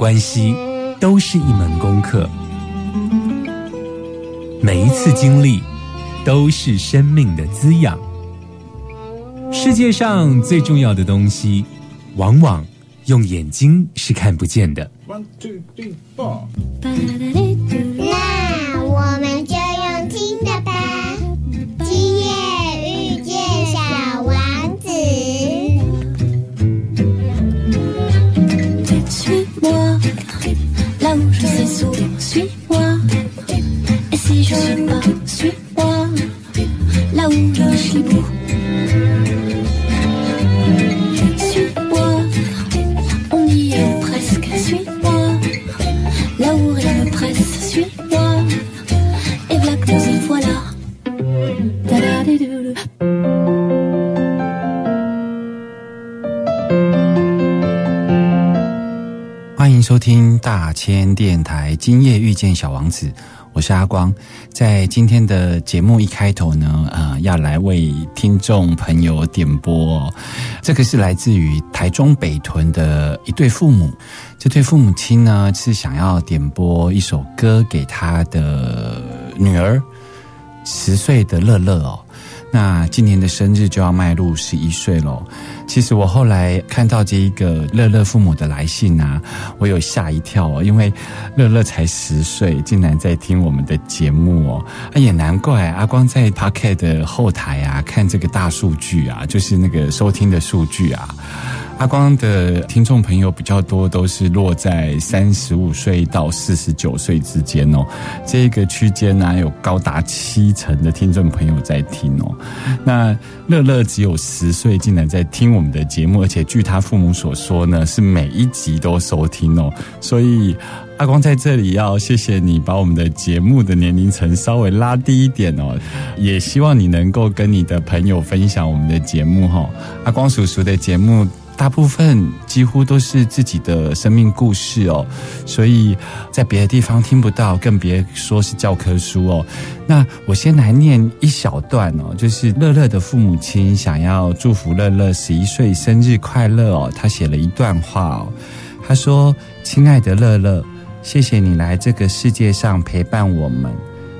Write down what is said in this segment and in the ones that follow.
关系都是一门功课，每一次经历都是生命的滋养。世界上最重要的东西，往往用眼睛是看不见的。One, two, three, four. Suis suis-moi, là où je suis beau. 大千电台，今夜遇见小王子，我是阿光。在今天的节目一开头呢，呃，要来为听众朋友点播哦、这个是来自于台中北屯的一对父母。这对父母亲呢，是想要点播一首歌给他的女儿，十岁的乐乐哦。那今年的生日就要迈入十一岁喽。其实我后来看到这一个乐乐父母的来信啊，我有吓一跳哦，因为乐乐才十岁，竟然在听我们的节目哦。啊，也难怪阿光在 Pocket 的后台啊看这个大数据啊，就是那个收听的数据啊。阿光的听众朋友比较多，都是落在三十五岁到四十九岁之间哦。这个区间呢、有高达七成的听众朋友在听哦。那乐乐只有十岁，竟然在听我们的节目，而且据他父母所说呢，是每一集都收听哦。所以阿光在这里要谢谢你，把我们的节目的年龄层稍微拉低一点哦。也希望你能够跟你的朋友分享我们的节目哈、阿光叔叔的节目。大部分几乎都是自己的生命故事哦，所以在别的地方听不到，更别说是教科书哦。那我先来念一小段哦，就是乐乐的父母亲想要祝福乐乐十一岁生日快乐哦，他写了一段话哦，他说：“亲爱的乐乐，谢谢你来这个世界上陪伴我们。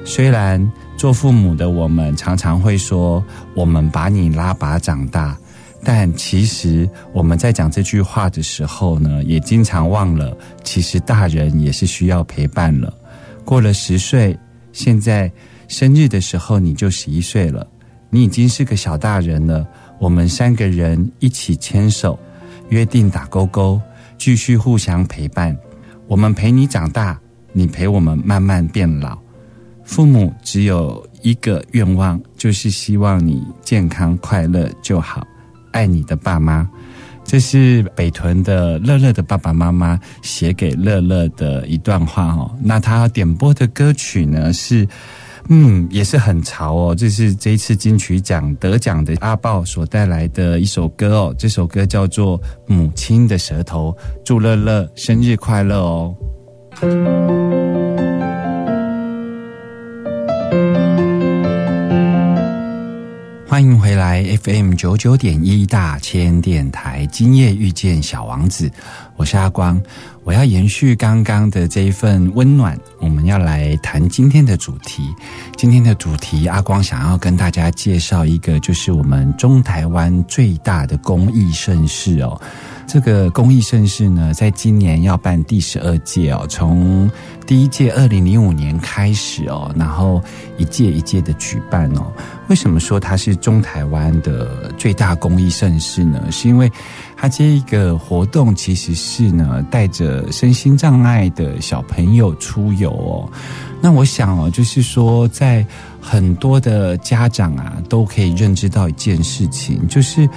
虽然做父母的我们常常会说，我们把你拉拔长大。”但其实我们在讲这句话的时候呢，也经常忘了，其实大人也是需要陪伴了。过了十岁，现在生日的时候你就十一岁了，你已经是个小大人了。我们三个人一起牵手，约定打勾勾，继续互相陪伴。我们陪你长大，你陪我们慢慢变老。父母只有一个愿望，就是希望你健康快乐就好。爱你的爸妈，这是北屯的乐乐的爸爸妈妈写给乐乐的一段话哦。那他点播的歌曲呢是，嗯，也是很潮哦。这是这一次金曲奖得奖的阿豹所带来的一首歌哦。这首歌叫做《母亲的舌头》，祝乐乐生日快乐哦。欢迎回来 FM 九九点一大千电台，今夜遇见小王子，我是阿光。我要延续刚刚的这一份温暖，我们要来谈今天的主题。今天的主题，阿光想要跟大家介绍一个，就是我们中台湾最大的公益盛事哦。这个公益盛事呢，在今年要办第十二届哦，从第一届二零零五年开始哦，然后一届一届的举办哦。为什么说它是中台湾的最大公益盛事呢？是因为它这一个活动其实是呢，带着身心障碍的小朋友出游哦。那我想哦，就是说，在很多的家长啊，都可以认知到一件事情，就是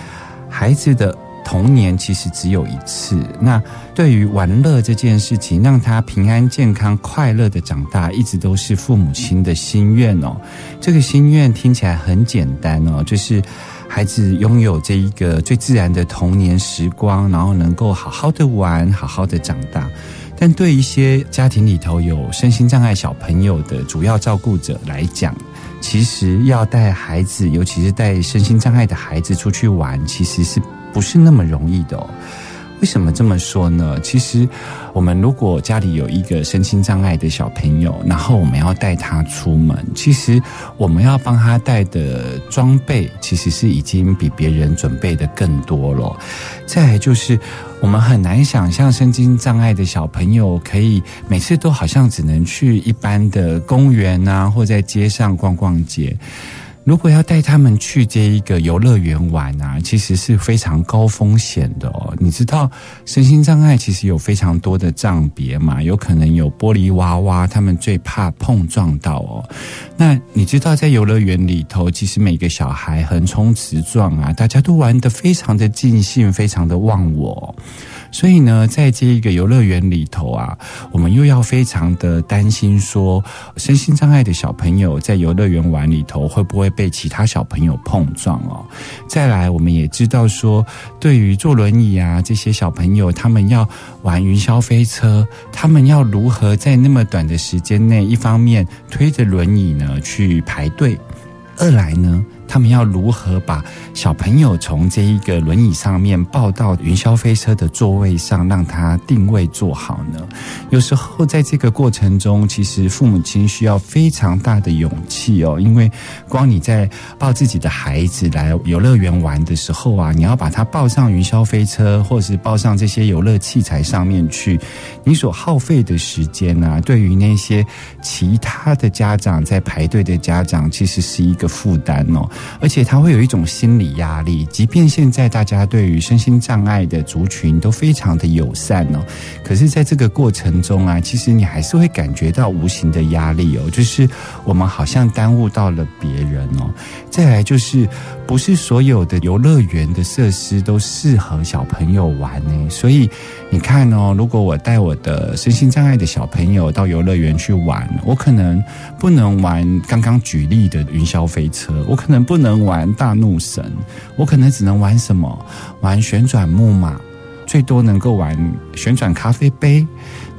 孩子的。童年其实只有一次，那对于玩乐这件事情，让他平安健康、快乐的长大，一直都是父母亲的心愿哦。这个心愿听起来很简单哦，就是孩子拥有这一个最自然的童年时光，然后能够好好的玩，好好的长大。但对一些家庭里头有身心障碍小朋友的主要照顾者来讲，其实要带孩子，尤其是带身心障碍的孩子出去玩，其实是不是那么容易的？为什么这么说呢？其实，我们如果家里有一个身心障碍的小朋友，然后我们要带他出门，其实我们要帮他带的装备，其实是已经比别人准备的更多了。再来就是，我们很难想象身心障碍的小朋友可以每次都好像只能去一般的公园啊，或在街上逛逛街。如果要带他们去这一个游乐园玩啊，其实是非常高风险的哦。你知道，身心障碍其实有非常多的障别嘛，有可能有玻璃娃娃，他们最怕碰撞到哦。那你知道，在游乐园里头，其实每个小孩横冲直撞啊，大家都玩得非常的尽兴，非常的忘我。所以呢，在这一个游乐园里头啊，我们又要非常的担心，说身心障碍的小朋友在游乐园玩里头会不会被其他小朋友碰撞哦？再来，我们也知道说，对于坐轮椅啊这些小朋友，他们要玩云霄飞车，他们要如何在那么短的时间内，一方面推着轮椅呢去排队，二来呢？他们要如何把小朋友从这一个轮椅上面抱到云霄飞车的座位上，让他定位做好呢？有时候在这个过程中，其实父母亲需要非常大的勇气哦，因为光你在抱自己的孩子来游乐园玩的时候啊，你要把他抱上云霄飞车，或是抱上这些游乐器材上面去，你所耗费的时间啊，对于那些其他的家长在排队的家长，其实是一个负担哦。而且他会有一种心理压力，即便现在大家对于身心障碍的族群都非常的友善哦，可是在这个过程中啊，其实你还是会感觉到无形的压力哦，就是我们好像耽误到了别人哦。再来就是，不是所有的游乐园的设施都适合小朋友玩呢，所以你看哦，如果我带我的身心障碍的小朋友到游乐园去玩，我可能不能玩刚刚举例的云霄飞车，我可能不。能玩大怒神，我可能只能玩什么？玩旋转木马，最多能够玩旋转咖啡杯。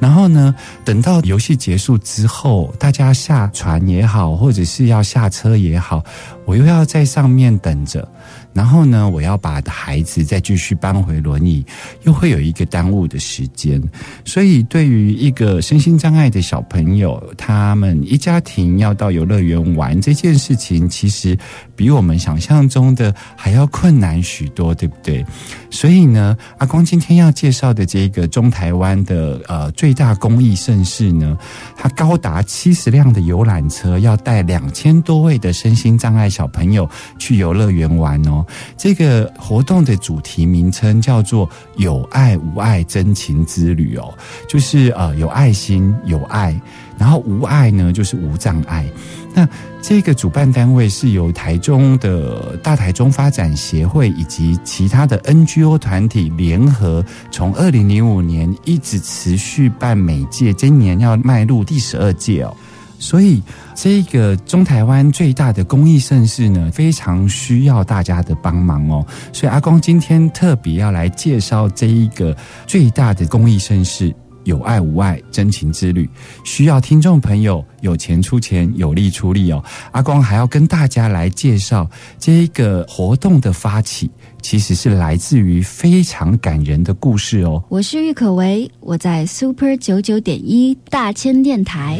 然后呢，等到游戏结束之后，大家下船也好，或者是要下车也好，我又要在上面等着。然后呢，我要把孩子再继续搬回轮椅，又会有一个耽误的时间。所以，对于一个身心障碍的小朋友，他们一家庭要到游乐园玩这件事情，其实比我们想象中的还要困难许多，对不对？所以呢，阿光今天要介绍的这个中台湾的呃最大公益盛事呢，它高达七十辆的游览车，要带两千多位的身心障碍小朋友去游乐园玩哦。这个活动的主题名称叫做“有爱无爱真情之旅”哦，就是呃有爱心有爱，然后无爱呢就是无障碍。那这个主办单位是由台中的大台中发展协会以及其他的 NGO 团体联合，从二零零五年一直持续办每届，今年要迈入第十二届哦。所以，这个中台湾最大的公益盛事呢，非常需要大家的帮忙哦。所以，阿光今天特别要来介绍这一个最大的公益盛事——有爱无爱真情之旅，需要听众朋友有钱出钱，有力出力哦。阿光还要跟大家来介绍这一个活动的发起，其实是来自于非常感人的故事哦。我是郁可唯，我在 Super 九九点一大千电台。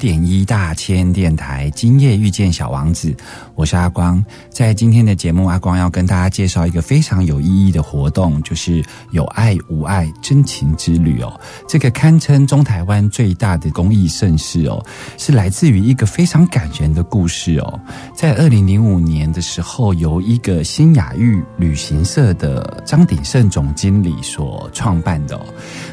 点一大千电台，今夜遇见小王子，我是阿光。在今天的节目，阿光要跟大家介绍一个非常有意义的活动，就是有爱无爱真情之旅哦。这个堪称中台湾最大的公益盛事哦，是来自于一个非常感人的故事哦。在二零零五年的时候，由一个新雅玉旅行社的张鼎盛总经理所创办的哦。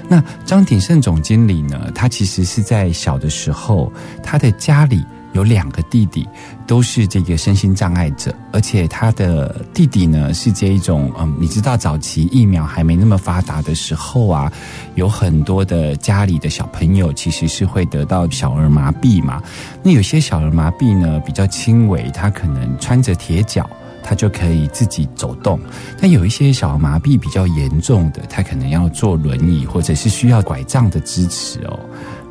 那张鼎盛总经理呢，他其实是在小的时候，他的家里有两个弟弟，都是这个身心障碍者，而且他的弟弟呢是这一种，嗯，你知道早期疫苗还没那么发达的时候啊，有很多的家里的小朋友其实是会得到小儿麻痹嘛。那有些小儿麻痹呢比较轻微，他可能穿着铁脚。他就可以自己走动，但有一些小儿麻痹比较严重的，他可能要坐轮椅或者是需要拐杖的支持哦。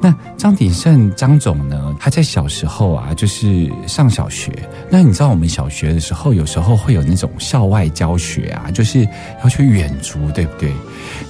那张鼎盛张总呢，他在小时候啊，就是上小学。那你知道我们小学的时候，有时候会有那种校外教学啊，就是要去远足，对不对？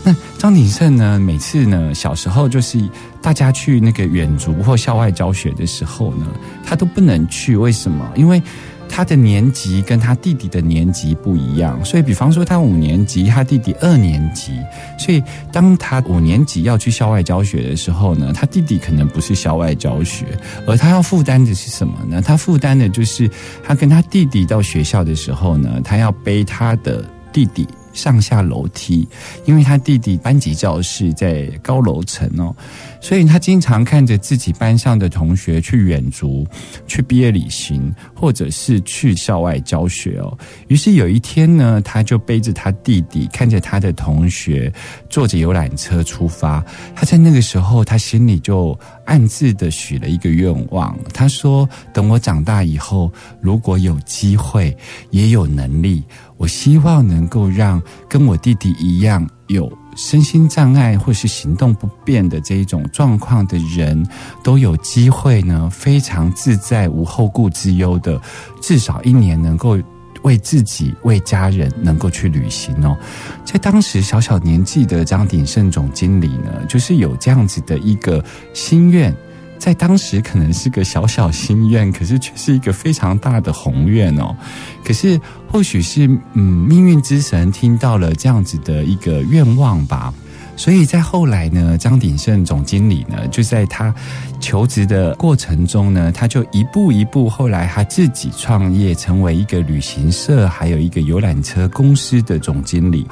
那张鼎盛呢，每次呢，小时候就是大家去那个远足或校外教学的时候呢，他都不能去，为什么？因为他的年级跟他弟弟的年级不一样，所以比方说他五年级，他弟弟二年级，所以当他五年级要去校外教学的时候呢，他弟弟可能不是校外教学，而他要负担的是什么呢？他负担的就是他跟他弟弟到学校的时候呢，他要背他的弟弟上下楼梯，因为他弟弟班级教室在高楼层哦。所以他经常看着自己班上的同学去远足、去毕业旅行，或者是去校外教学哦。于是有一天呢，他就背着他弟弟，看着他的同学坐着游览车出发。他在那个时候，他心里就暗自的许了一个愿望。他说：“等我长大以后，如果有机会，也有能力，我希望能够让跟我弟弟一样有。”身心障碍或是行动不便的这一种状况的人，都有机会呢，非常自在、无后顾之忧的，至少一年能够为自己、为家人能够去旅行哦。在当时小小年纪的张鼎盛总经理呢，就是有这样子的一个心愿。在当时可能是个小小心愿，可是却是一个非常大的宏愿哦。可是或许是嗯，命运之神听到了这样子的一个愿望吧。所以在后来呢，张鼎盛总经理呢，就在他求职的过程中呢，他就一步一步，后来他自己创业，成为一个旅行社，还有一个游览车公司的总经理。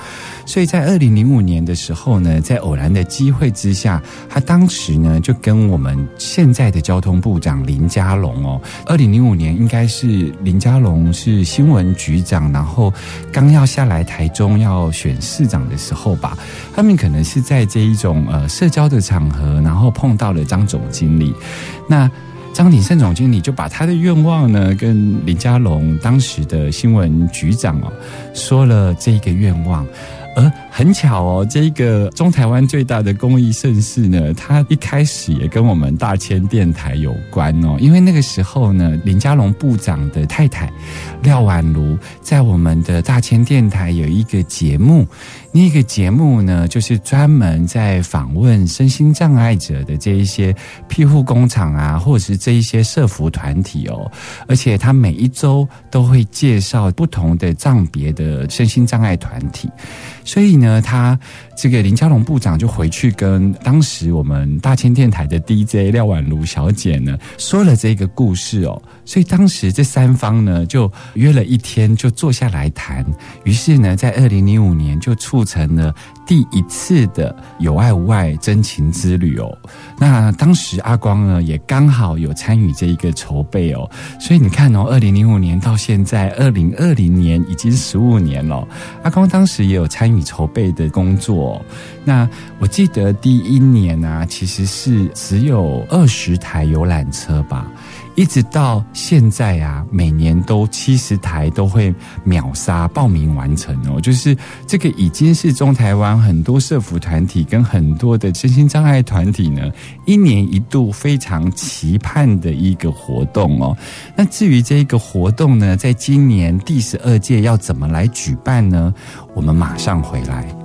所以在二零零五年的时候呢，在偶然的机会之下，他当时呢就跟我们现在的交通部长林佳龙哦，二零零五年应该是林佳龙是新闻局长，然后刚要下来台中要选市长的时候吧，他们可能是。是在这一种呃社交的场合，然后碰到了张总经理，那张鼎盛总经理就把他的愿望呢，跟林佳龙当时的新闻局长哦说了这个愿望。而很巧哦，这个中台湾最大的公益盛事呢，它一开始也跟我们大千电台有关哦。因为那个时候呢，林佳龙部长的太太廖婉如在我们的大千电台有一个节目，那个节目呢，就是专门在访问身心障碍者的这一些庇护工厂啊，或者是这一些社服团体哦。而且他每一周都会介绍不同的障别的身心障碍团体。所以呢，他这个林佳龙部长就回去跟当时我们大千电台的 DJ 廖婉如小姐呢说了这个故事哦。所以当时这三方呢就约了一天，就坐下来谈。于是呢，在二零零五年就促成了第一次的有爱无爱真情之旅哦。那当时阿光呢也刚好有参与这一个筹备哦。所以你看哦，二零零五年到现在二零二零年已经十五年了。阿光当时也有参与筹备的工作。那我记得第一年啊，其实是只有二十台游览车吧。一直到现在啊，每年都七十台都会秒杀报名完成哦，就是这个已经是中台湾很多社服团体跟很多的身心障碍团体呢，一年一度非常期盼的一个活动哦。那至于这个活动呢，在今年第十二届要怎么来举办呢？我们马上回来。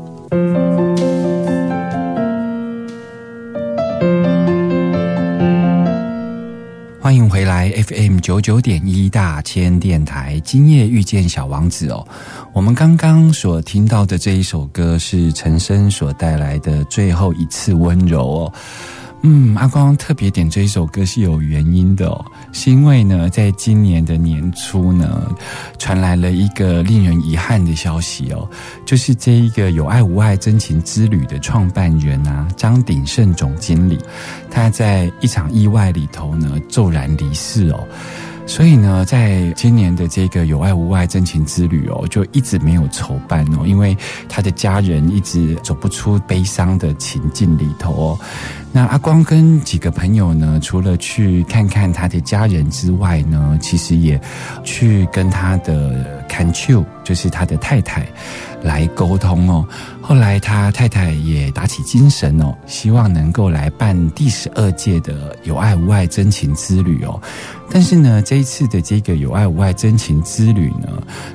欢迎回来 FM 九九点一大千电台，今夜遇见小王子哦。我们刚刚所听到的这一首歌是陈升所带来的《最后一次温柔》哦。嗯，阿光特别点这一首歌是有原因的哦，是因为呢，在今年的年初呢，传来了一个令人遗憾的消息哦，就是这一个有爱无爱真情之旅的创办人啊，张鼎盛总经理，他在一场意外里头呢骤然离世哦。所以呢，在今年的这个有爱无爱真情之旅哦，就一直没有筹办哦，因为他的家人一直走不出悲伤的情境里头哦。那阿光跟几个朋友呢，除了去看看他的家人之外呢，其实也去跟他的 can chu，就是他的太太来沟通哦。后来他太太也打起精神哦，希望能够来办第十二届的有爱无爱真情之旅哦。但是呢，这一次的这个有爱无爱真情之旅呢，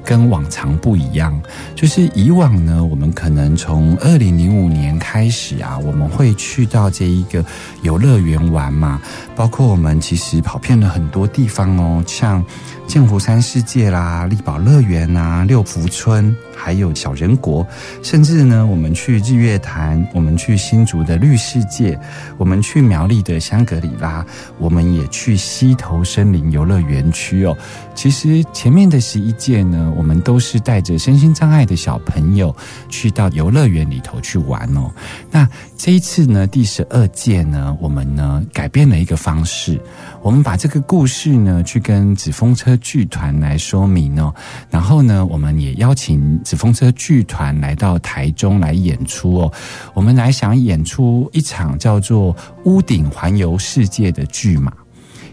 跟往常不一样。就是以往呢，我们可能从二零零五年开始啊，我们会去到这一个游乐园玩嘛，包括我们其实跑遍了很多地方哦，像剑湖山世界啦、力宝乐园啊、六福村。还有小人国，甚至呢，我们去日月潭，我们去新竹的绿世界，我们去苗栗的香格里拉，我们也去溪头森林游乐园区哦。其实前面的十一届呢，我们都是带着身心障碍的小朋友去到游乐园里头去玩哦。那这一次呢，第十二届呢，我们呢改变了一个方式，我们把这个故事呢去跟纸风车剧团来说明哦，然后呢，我们也邀请纸风车剧团来到台中来演出哦，我们来想演出一场叫做《屋顶环游世界》的剧嘛。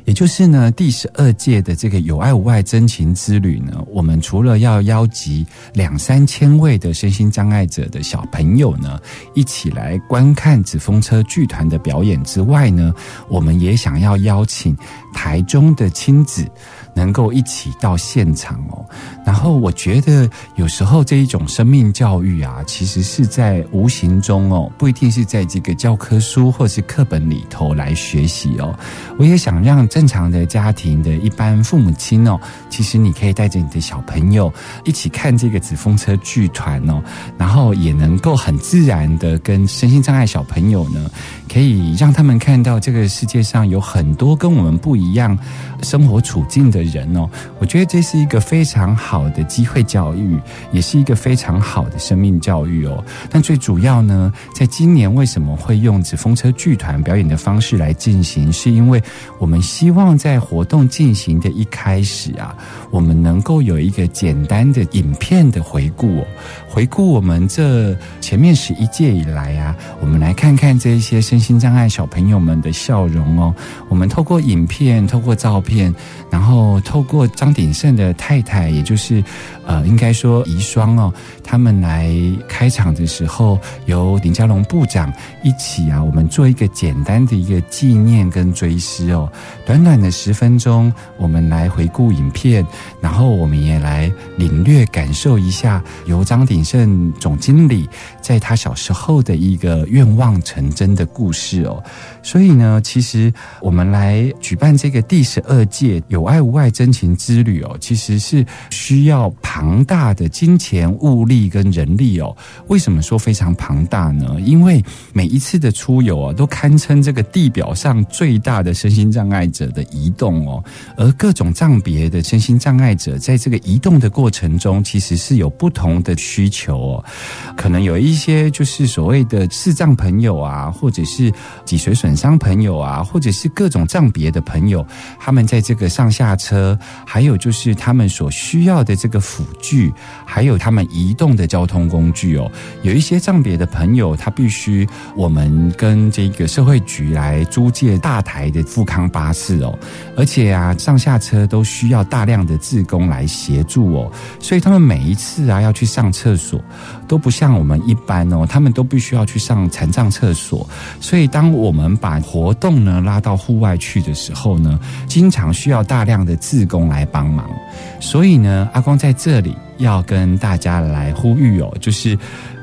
也就是呢，第十二届的这个有爱无爱真情之旅呢，我们除了要邀集两三千位的身心障碍者的小朋友呢，一起来观看纸风车剧团的表演之外呢，我们也想要邀请台中的亲子。能够一起到现场哦，然后我觉得有时候这一种生命教育啊，其实是在无形中哦，不一定是在这个教科书或是课本里头来学习哦。我也想让正常的家庭的一般父母亲哦，其实你可以带着你的小朋友一起看这个纸风车剧团哦，然后也能够很自然的跟身心障碍小朋友呢，可以让他们看到这个世界上有很多跟我们不一样生活处境的。人哦，我觉得这是一个非常好的机会教育，也是一个非常好的生命教育哦。但最主要呢，在今年为什么会用纸风车剧团表演的方式来进行？是因为我们希望在活动进行的一开始啊，我们能够有一个简单的影片的回顾哦，回顾我们这前面十一届以来啊，我们来看看这一些身心障碍小朋友们的笑容哦。我们透过影片，透过照片，然后。透过张鼎盛的太太，也就是呃，应该说遗孀哦，他们来开场的时候，由林佳龙部长一起啊，我们做一个简单的一个纪念跟追思哦。短短的十分钟，我们来回顾影片，然后我们也来领略感受一下由张鼎盛总经理在他小时候的一个愿望成真的故事哦。所以呢，其实我们来举办这个第十二届有爱无爱真情之旅哦，其实是需要庞大的金钱、物力跟人力哦。为什么说非常庞大呢？因为每一次的出游啊，都堪称这个地表上最大的身心障碍者的移动哦。而各种障别的身心障碍者，在这个移动的过程中，其实是有不同的需求哦。可能有一些就是所谓的视障朋友啊，或者是脊髓损伤朋友啊，或者是各种障别的朋友，他们在这个上下车，还有就是他们所需要的这个辅具，还有他们移动的交通工具哦。有一些障别的朋友，他必须我们跟这个社会局来租借大台的富康巴士哦，而且啊，上下车都需要大量的自工来协助哦，所以他们每一次啊要去上厕，所都不像我们一般哦，他们都必须要去上残障厕所，所以当我们把活动呢拉到户外去的时候呢，经常需要大量的自工来帮忙，所以呢，阿光在这里。要跟大家来呼吁哦，就是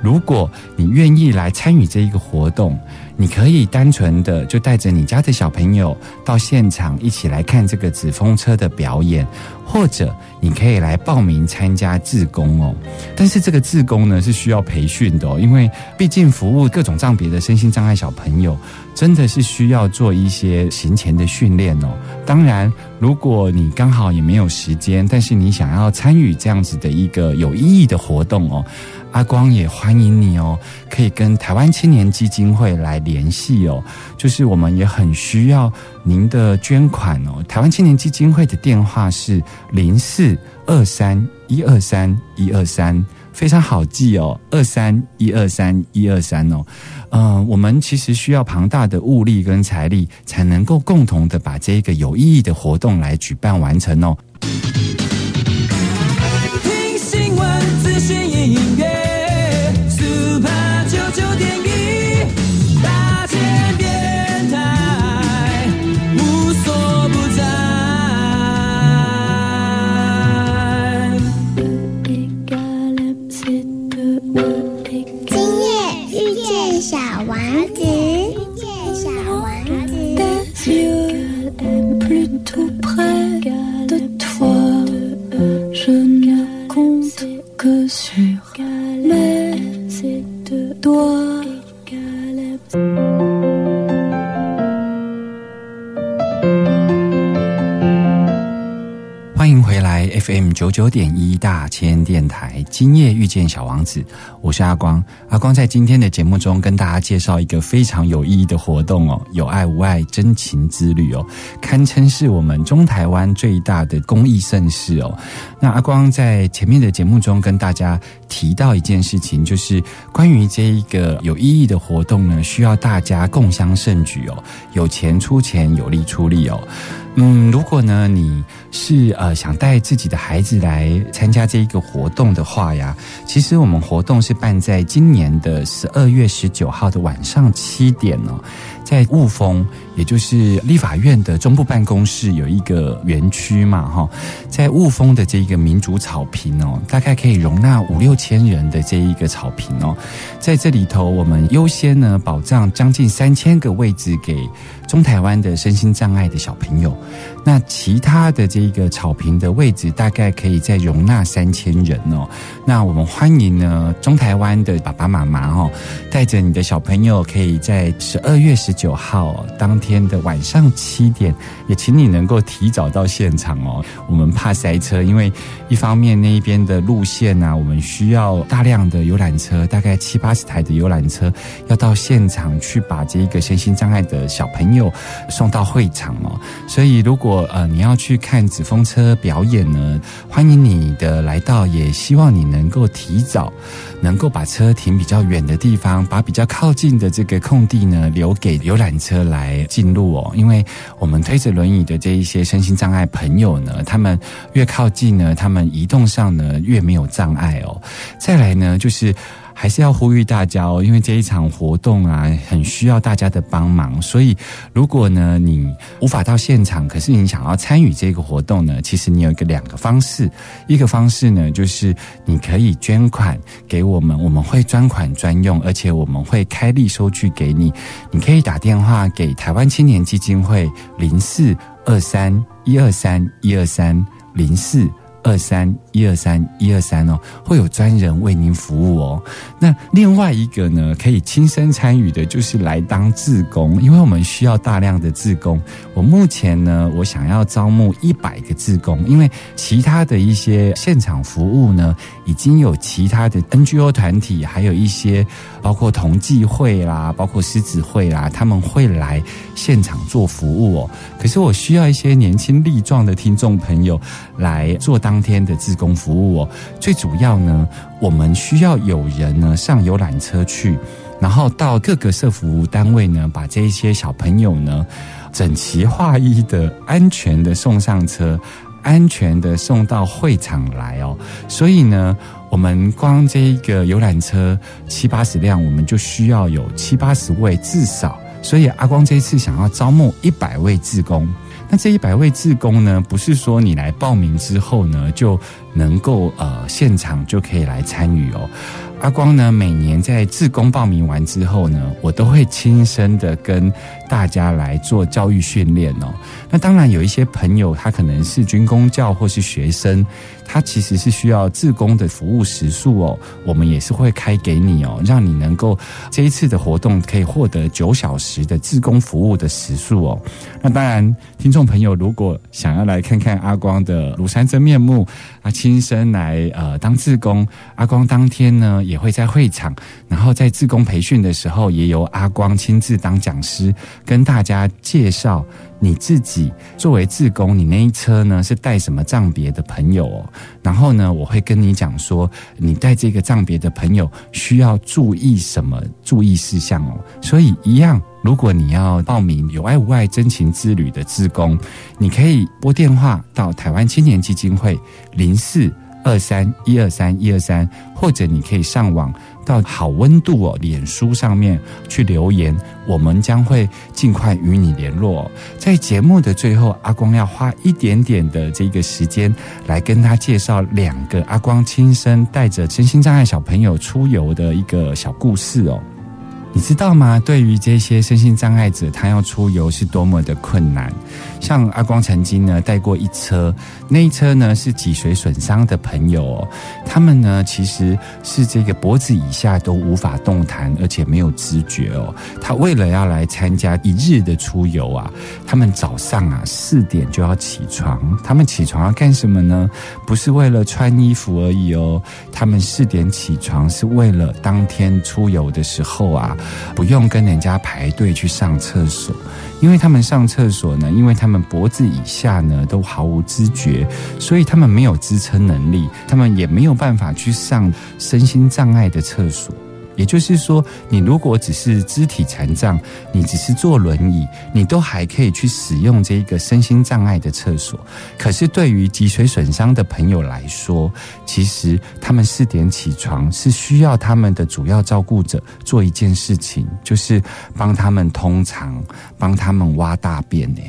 如果你愿意来参与这一个活动，你可以单纯的就带着你家的小朋友到现场一起来看这个纸风车的表演，或者你可以来报名参加志工哦。但是这个志工呢是需要培训的哦，因为毕竟服务各种障别的身心障碍小朋友，真的是需要做一些行前的训练哦。当然，如果你刚好也没有时间，但是你想要参与这样子的一个有意义的活动哦。阿光也欢迎你哦，可以跟台湾青年基金会来联系哦。就是我们也很需要您的捐款哦。台湾青年基金会的电话是零四二三一二三一二三，非常好记哦，二三一二三一二三哦。嗯、我们其实需要庞大的物力跟财力，才能够共同的把这个有意义的活动来举办完成哦。Compte que sur mes doigts. 九九点一大千电台，今夜遇见小王子，我是阿光。阿光在今天的节目中跟大家介绍一个非常有意义的活动哦，有爱无爱真情之旅哦，堪称是我们中台湾最大的公益盛事哦。那阿光在前面的节目中跟大家提到一件事情，就是关于这一个有意义的活动呢，需要大家共襄盛举哦，有钱出钱，有力出力哦。嗯，如果呢你是呃想带自己的孩子来参加这一个活动的话呀，其实我们活动是办在今年的十二月十九号的晚上七点哦，在雾峰，也就是立法院的中部办公室有一个园区嘛哈，在雾峰的这一个民主草坪哦，大概可以容纳五六千人的这一个草坪哦，在这里头我们优先呢保障将近三千个位置给中台湾的身心障碍的小朋友。那其他的这一个草坪的位置大概可以再容纳三千人哦。那我们欢迎呢中台湾的爸爸妈妈哦，带着你的小朋友，可以在十二月十九号、当天的晚上七点，也请你能够提早到现场哦。我们怕塞车，因为一方面那一边的路线啊，我们需要大量的游览车，大概七八十台的游览车，要到现场去把这一个身心障碍的小朋友送到会场哦。所以如果呃你要去看纸风车表演呢，欢迎你的来到，也希望你能够提早，能够把车停比较远的地方，把比较靠近的这个空地呢留给游览车来进入哦。因为我们推着轮椅的这一些身心障碍朋友呢，他们越靠近呢，他们移动上呢越没有障碍哦。再来呢，就是。还是要呼吁大家哦，因为这一场活动啊，很需要大家的帮忙。所以，如果呢你无法到现场，可是你想要参与这个活动呢，其实你有一个两个方式。一个方式呢，就是你可以捐款给我们，我们会专款专用，而且我们会开立收据给你。你可以打电话给台湾青年基金会零四二三一二三一二三零四。二三一二三一二三哦，会有专人为您服务哦。那另外一个呢，可以亲身参与的，就是来当志工，因为我们需要大量的志工。我目前呢，我想要招募一百个志工，因为其他的一些现场服务呢，已经有其他的 NGO 团体，还有一些包括同济会啦，包括狮子会啦，他们会来现场做服务哦。可是我需要一些年轻力壮的听众朋友来做当天的志工服务哦。最主要呢，我们需要有人呢上游览车去，然后到各个社服务单位呢，把这一些小朋友呢整齐划一的、安全的送上车，安全的送到会场来哦。所以呢。我们光这个游览车七八十辆，我们就需要有七八十位至少。所以阿光这次想要招募一百位志工，那这一百位志工呢，不是说你来报名之后呢，就能够呃现场就可以来参与哦。阿光呢，每年在志工报名完之后呢，我都会亲身的跟大家来做教育训练哦。那当然有一些朋友，他可能是军工教或是学生，他其实是需要自工的服务时数哦，我们也是会开给你哦，让你能够这一次的活动可以获得九小时的自工服务的时数哦。那当然，听众朋友如果想要来看看阿光的庐山真面目，啊，亲身来呃当自工，阿光当天呢也会在会场，然后在自工培训的时候，也由阿光亲自当讲师，跟大家介绍。你自己作为志工，你那一车呢是带什么藏别的朋友哦？然后呢，我会跟你讲说，你带这个藏别的朋友需要注意什么注意事项哦。所以一样，如果你要报名有爱无爱真情之旅的志工，你可以拨电话到台湾青年基金会零四二三一二三一二三，或者你可以上网。到好温度哦，脸书上面去留言，我们将会尽快与你联络。在节目的最后，阿光要花一点点的这个时间来跟他介绍两个阿光亲身带着身心障碍小朋友出游的一个小故事哦。你知道吗？对于这些身心障碍者，他要出游是多么的困难。像阿光曾经呢带过一车，那一车呢是脊髓损伤的朋友哦，他们呢其实是这个脖子以下都无法动弹，而且没有知觉哦。他为了要来参加一日的出游啊，他们早上啊四点就要起床。他们起床要干什么呢？不是为了穿衣服而已哦，他们四点起床是为了当天出游的时候啊。不用跟人家排队去上厕所，因为他们上厕所呢，因为他们脖子以下呢都毫无知觉，所以他们没有支撑能力，他们也没有办法去上身心障碍的厕所。也就是说，你如果只是肢体残障，你只是坐轮椅，你都还可以去使用这一个身心障碍的厕所。可是对于脊髓损伤的朋友来说，其实他们四点起床是需要他们的主要照顾者做一件事情，就是帮他们通常，帮他们挖大便呢。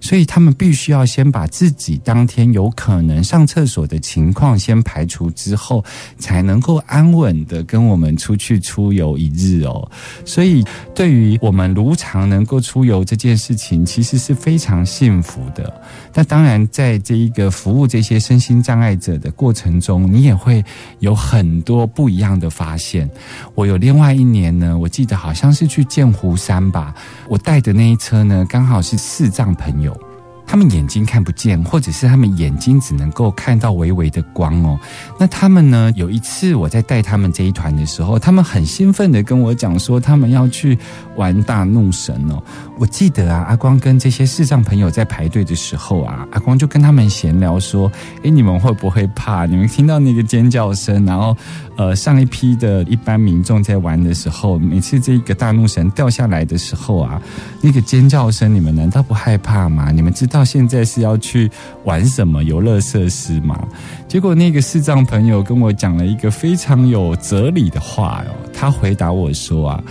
所以他们必须要先把自己当天有可能上厕所的情况先排除之后，才能够安稳的跟我们出去出出游一日哦。所以对于我们如常能够出游这件事情，其实是非常幸福的。那当然，在这一个服务这些身心障碍者的过程中，你也会有很多不一样的发现。我有另外一年呢，我记得好像是去剑湖山吧，我带的那一车呢，刚好是视障朋友。他们眼睛看不见，或者是他们眼睛只能够看到微微的光哦。那他们呢？有一次我在带他们这一团的时候，他们很兴奋的跟我讲说，他们要去玩大怒神哦。我记得啊，阿光跟这些视障朋友在排队的时候啊，阿光就跟他们闲聊说：“诶，你们会不会怕？你们听到那个尖叫声，然后呃，上一批的一般民众在玩的时候，每次这个大怒神掉下来的时候啊，那个尖叫声，你们难道不害怕吗？你们知道到现在是要去玩什么游乐设施吗？”结果那个视障朋友跟我讲了一个非常有哲理的话哦，他回答我说啊，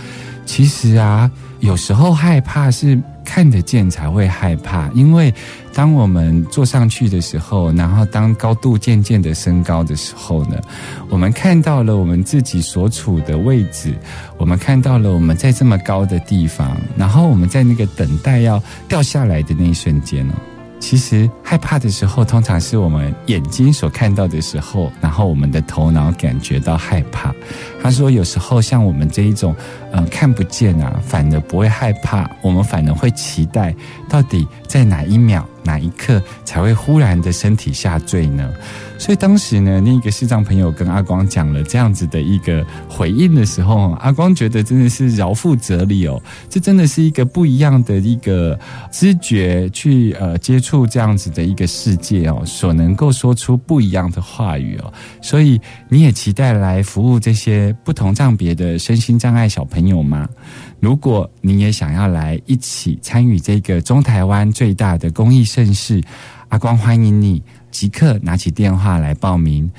其实啊。有时候害怕是看得见才会害怕，因为当我们坐上去的时候，然后当高度渐渐的升高的时候呢，我们看到了我们自己所处的位置，我们看到了我们在这么高的地方，然后我们在那个等待要掉下来的那一瞬间哦。其实害怕的时候，通常是我们眼睛所看到的时候，然后我们的头脑感觉到害怕。他说，有时候像我们这一种，嗯，看不见啊，反而不会害怕，我们反而会期待，到底在哪一秒、哪一刻才会忽然的身体下坠呢？所以当时呢，那个视障朋友跟阿光讲了这样子的一个回应的时候，阿光觉得真的是饶富哲理哦，这真的是一个不一样的一个知觉去呃接触这样子的一个世界哦，所能够说出不一样的话语哦。所以你也期待来服务这些不同障别的身心障碍小朋友吗？如果你也想要来一起参与这个中台湾最大的公益盛事，阿光欢迎你。即刻拿起电话来报名，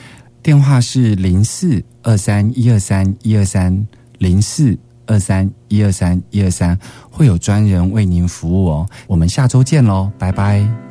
电话是零四二三一二三一二三零四二三一二三一二三，会有专人为您服务哦。我们下周见喽，拜拜。